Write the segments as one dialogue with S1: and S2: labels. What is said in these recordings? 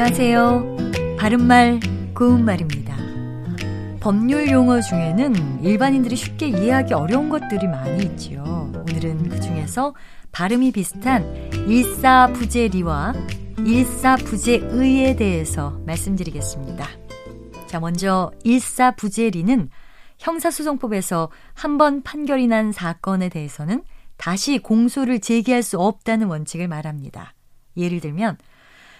S1: 안녕하세요. 바른말, 고운말입니다. 법률 용어 중에는 일반인들이 쉽게 이해하기 어려운 것들이 많이 있지요. 오늘은 그 중에서 발음이 비슷한 일사부재리와 일사부재의에 대해서 말씀드리겠습니다. 자, 먼저 일사부재리는 형사소송법에서 한 번 판결이 난 사건에 대해서는 다시 공소를 제기할 수 없다는 원칙을 말합니다. 예를 들면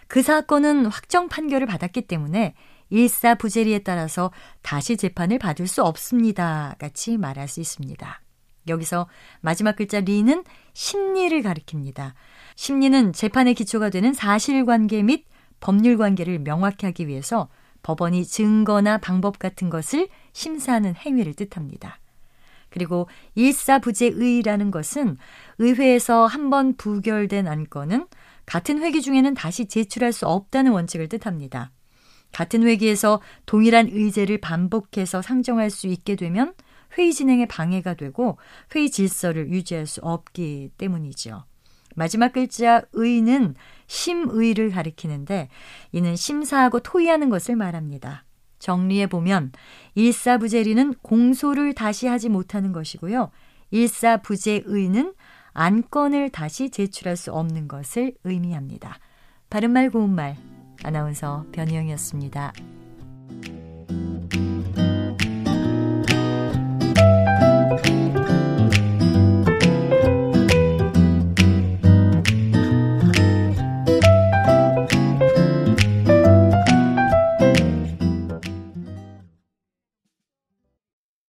S1: 그 사건은 확정 판결을 받았기 때문에 일사부재리에 따라서 다시 재판을 받을 수 없습니다. 같이 말할 수 있습니다. 여기서 마지막 글자 리는 심리를 가리킵니다. 심리는 재판의 기초가 되는 사실관계 및 법률관계를 명확히 하기 위해서 법원이 증거나 방법 같은 것을 심사하는 행위를 뜻합니다. 그리고 일사부재의라는 것은 의회에서 한 번 부결된 안건은 같은 회기 중에는 다시 제출할 수 없다는 원칙을 뜻합니다. 같은 회기에서 동일한 의제를 반복해서 상정할 수 있게 되면 회의 진행에 방해가 되고 회의 질서를 유지할 수 없기 때문이죠. 마지막 글자 의는 심의를 가리키는데 이는 심사하고 토의하는 것을 말합니다. 정리해 보면 일사부재리는 공소를 다시 하지 못하는 것이고요. 일사부재의는 안건을 다시 제출할 수 없는 것을 의미합니다. 바른말 고운말 아나운서 변희영이었습니다.